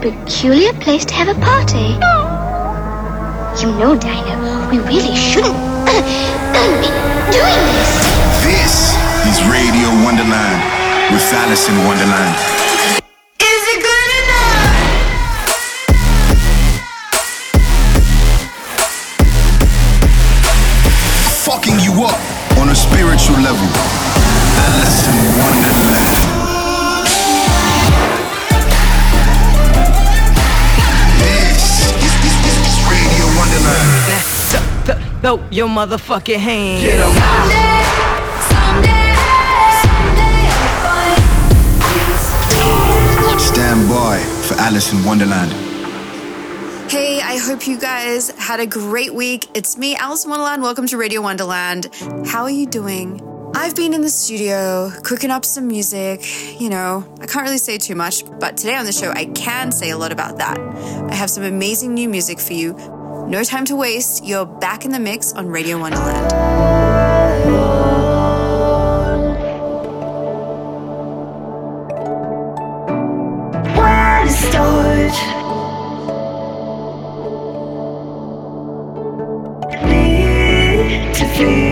peculiar place to have a party. You know, Dinah, we really shouldn't be doing this. This is Radio Wonderland with Alison Wonderland. Throw your motherfucking hand. Get 'em. Stand by for Alison Wonderland. Hey, I hope you guys had a great week. It's me, Alison Wonderland. Welcome to Radio Wonderland. How are you doing? I've been in the studio cooking up some music. You know, I can't really say too much, but today on the show, I can say a lot about that. I have some amazing new music for you. No time to waste. You're back in the mix on Radio Wonderland. Need to feel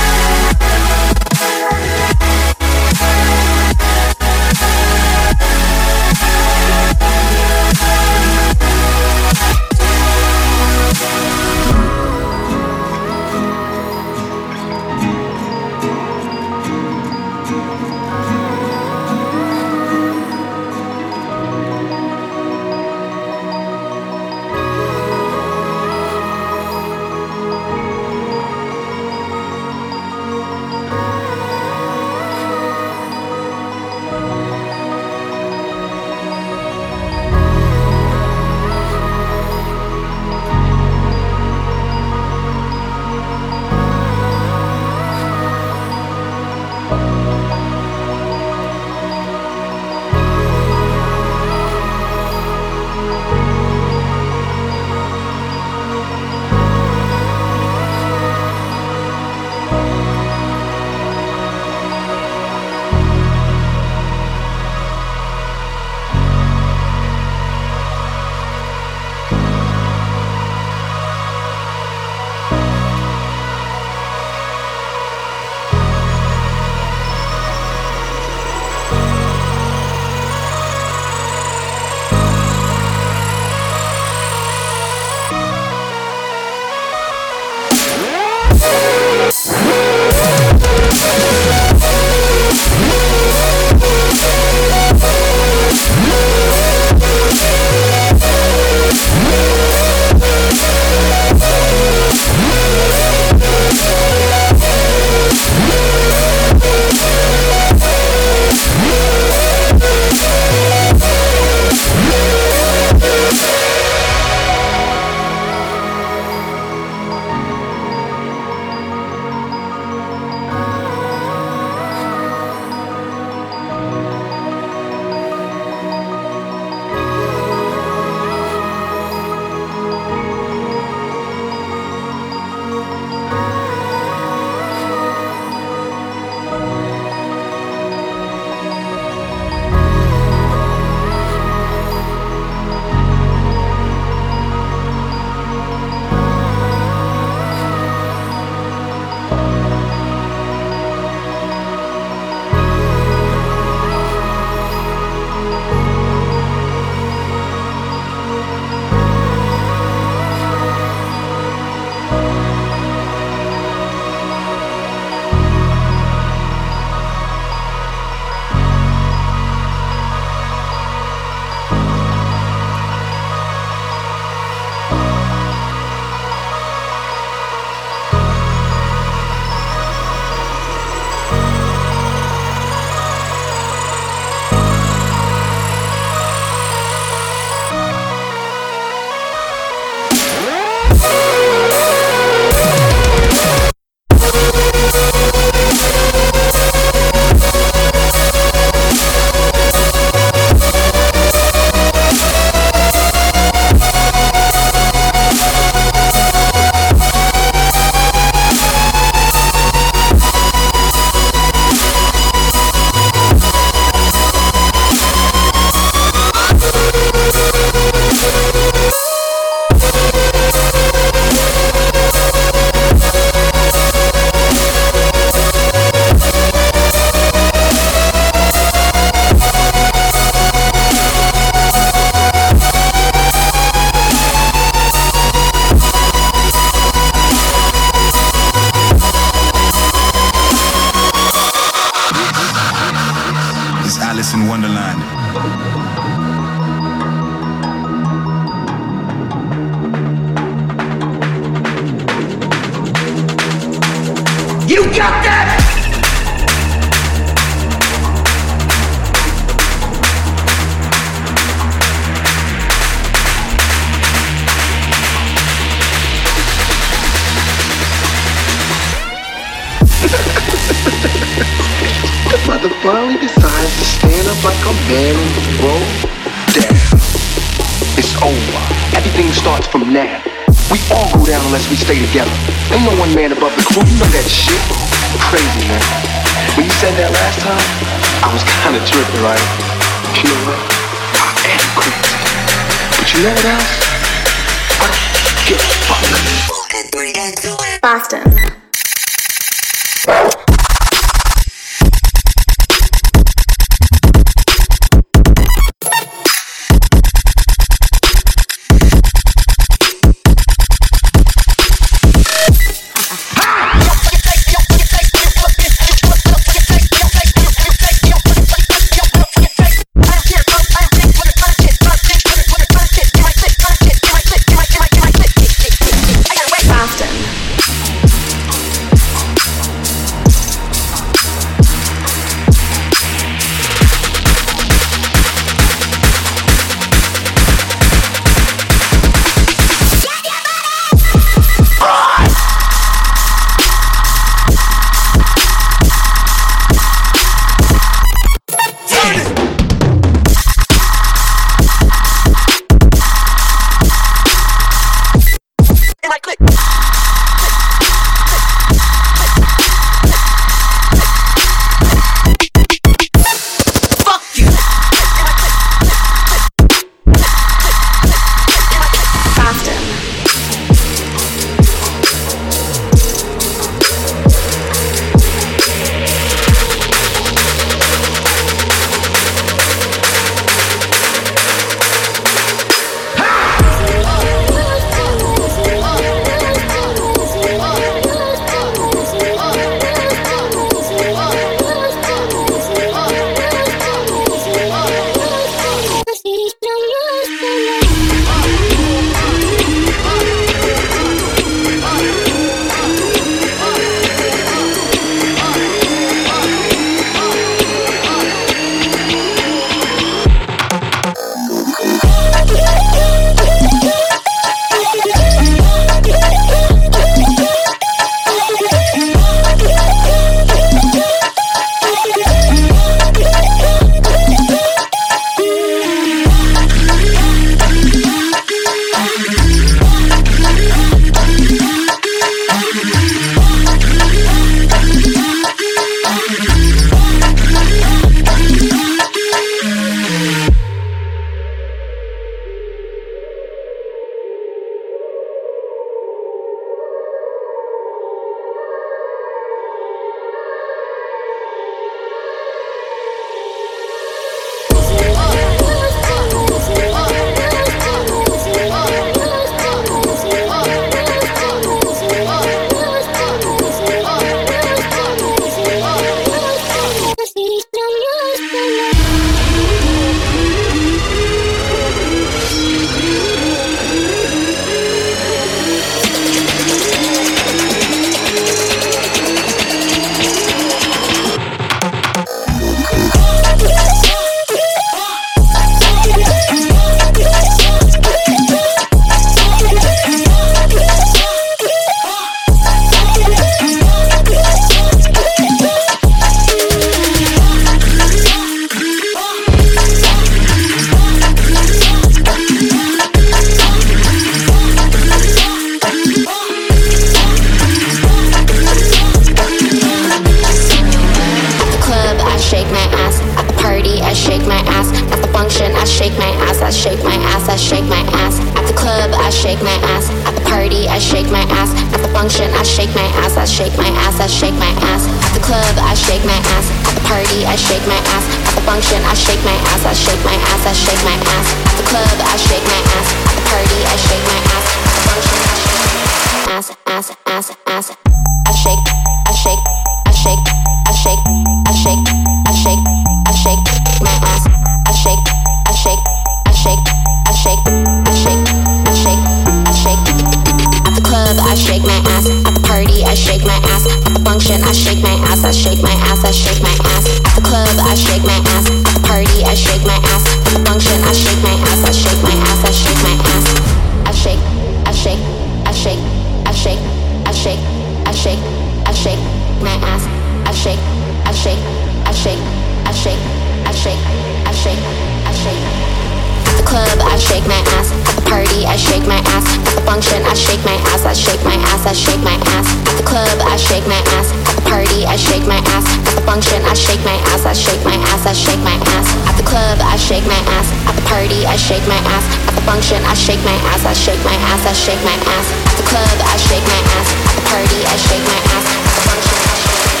shake my ass. I shake my ass. I shake my ass. At the club, I shake my ass. At the party, I shake my ass. At the function, I shake my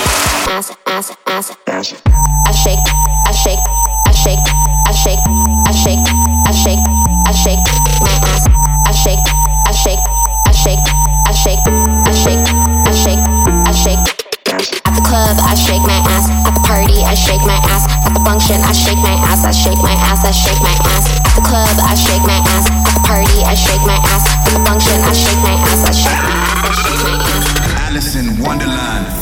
ass. Ass, ass, ass. I shake, I shake, I shake, I shake, I shake, I shake, I shake my ass. I shake, I shake, I shake, I shake, I shake, I shake, I shake. At the club, I shake my ass. At the party, I shake my ass. At the function, I shake my ass. I shake my ass. I shake my ass. At the club, I shake my ass. Party, I shake my ass. At the function, I shake my ass. I shake my ass. I shake my ass. Alison Wonderland.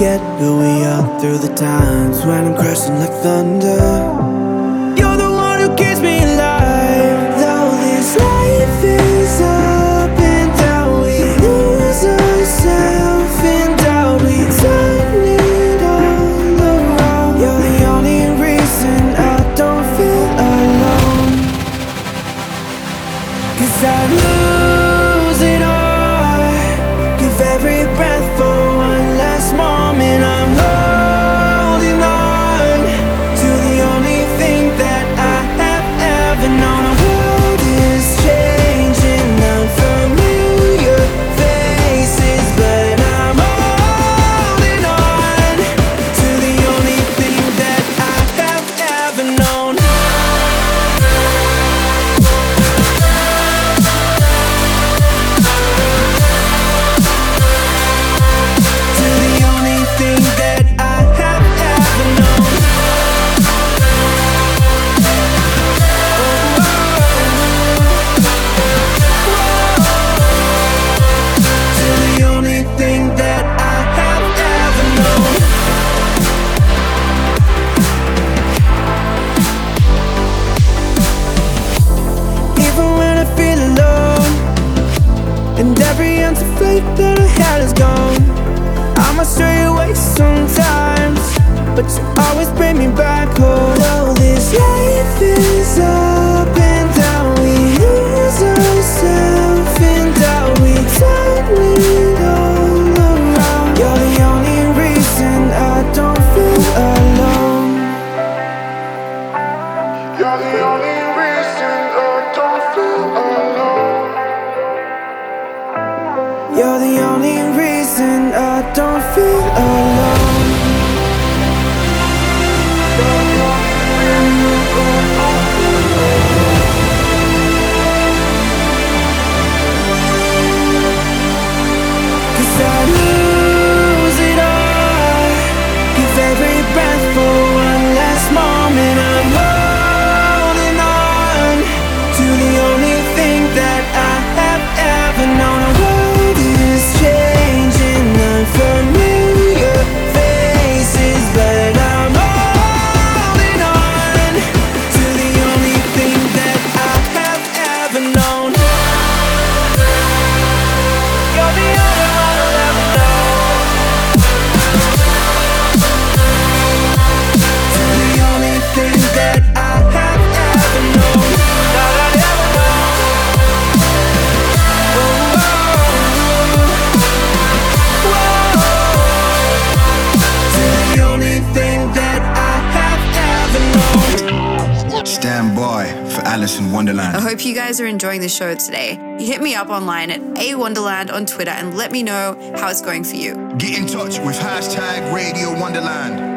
Forget who we are through the times when I'm crashing like thunder. You're the one who keeps me If you guys are enjoying the show today, hit me up online at A Wonderland on Twitter and let me know how it's going for you. Get in touch with hashtag Radio Wonderland.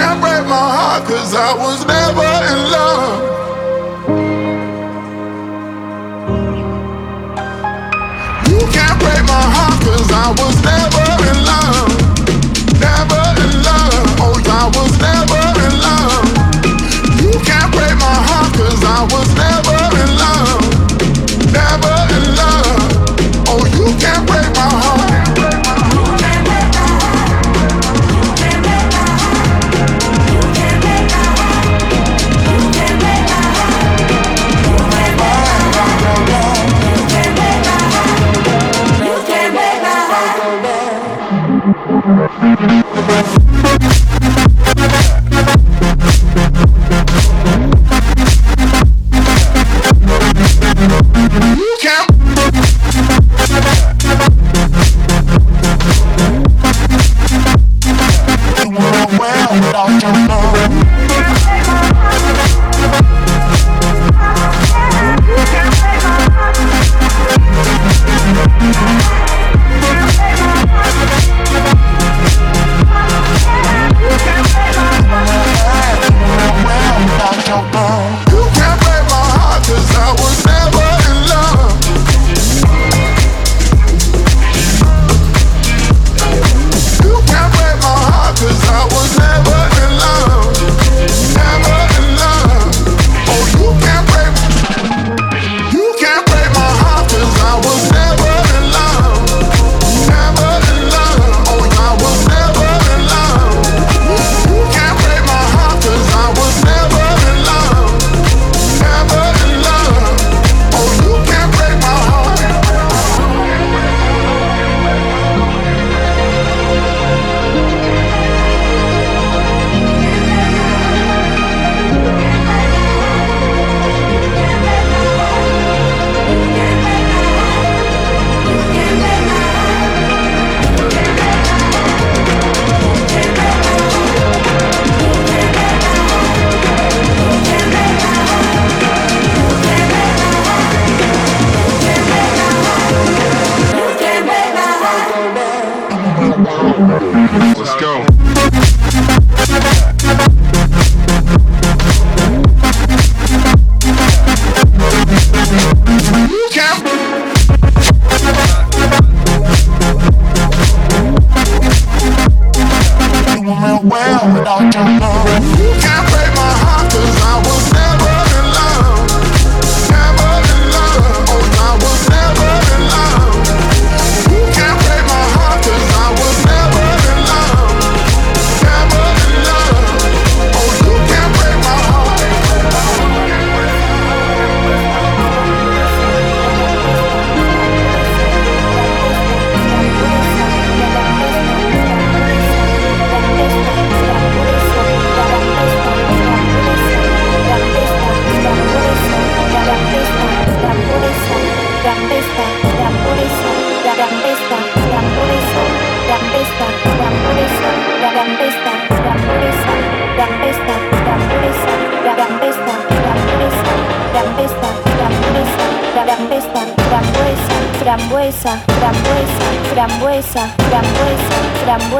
can't break my heart cause I was never in love. You can't break my heart cause I was never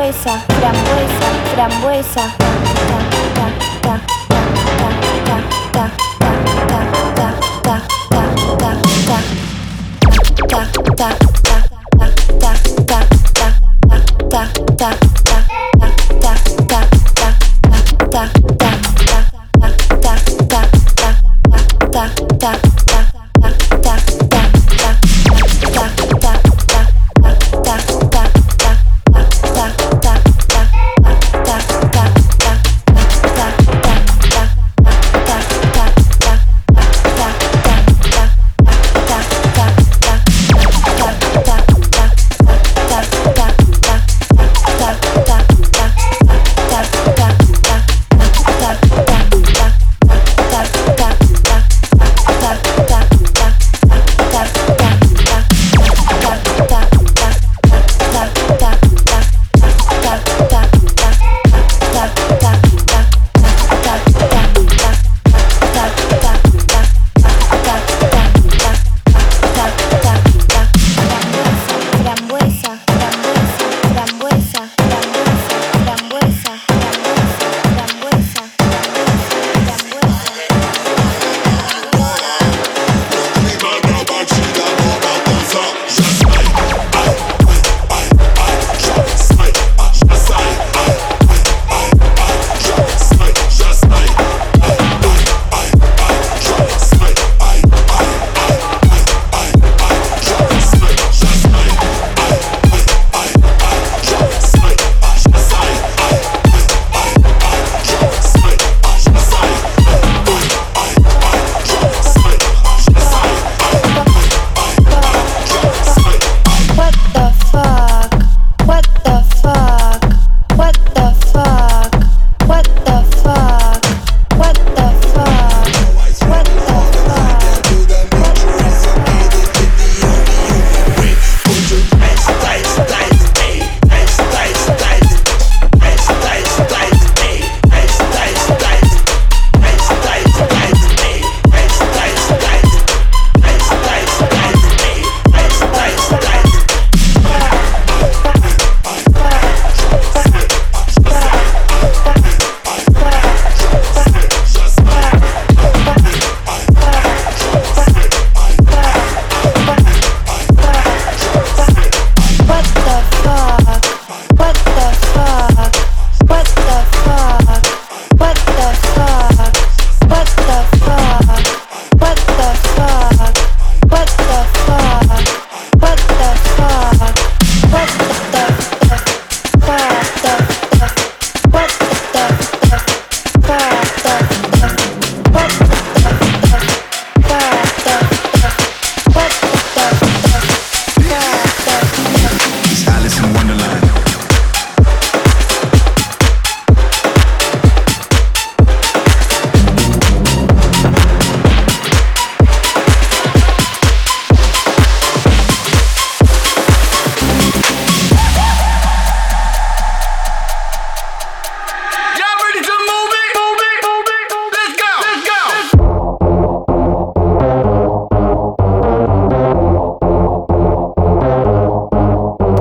frambuesa, frambuesa, frambuesa. Ta, ta, ta.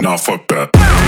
nah, fuck that.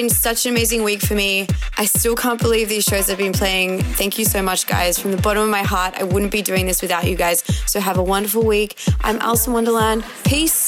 been such an amazing week for me. I still can't believe these shows I've been playing. Thank you so much, guys. From the bottom of my heart, I wouldn't be doing this without you guys. So have a wonderful week. I'm Alison Wonderland. Peace.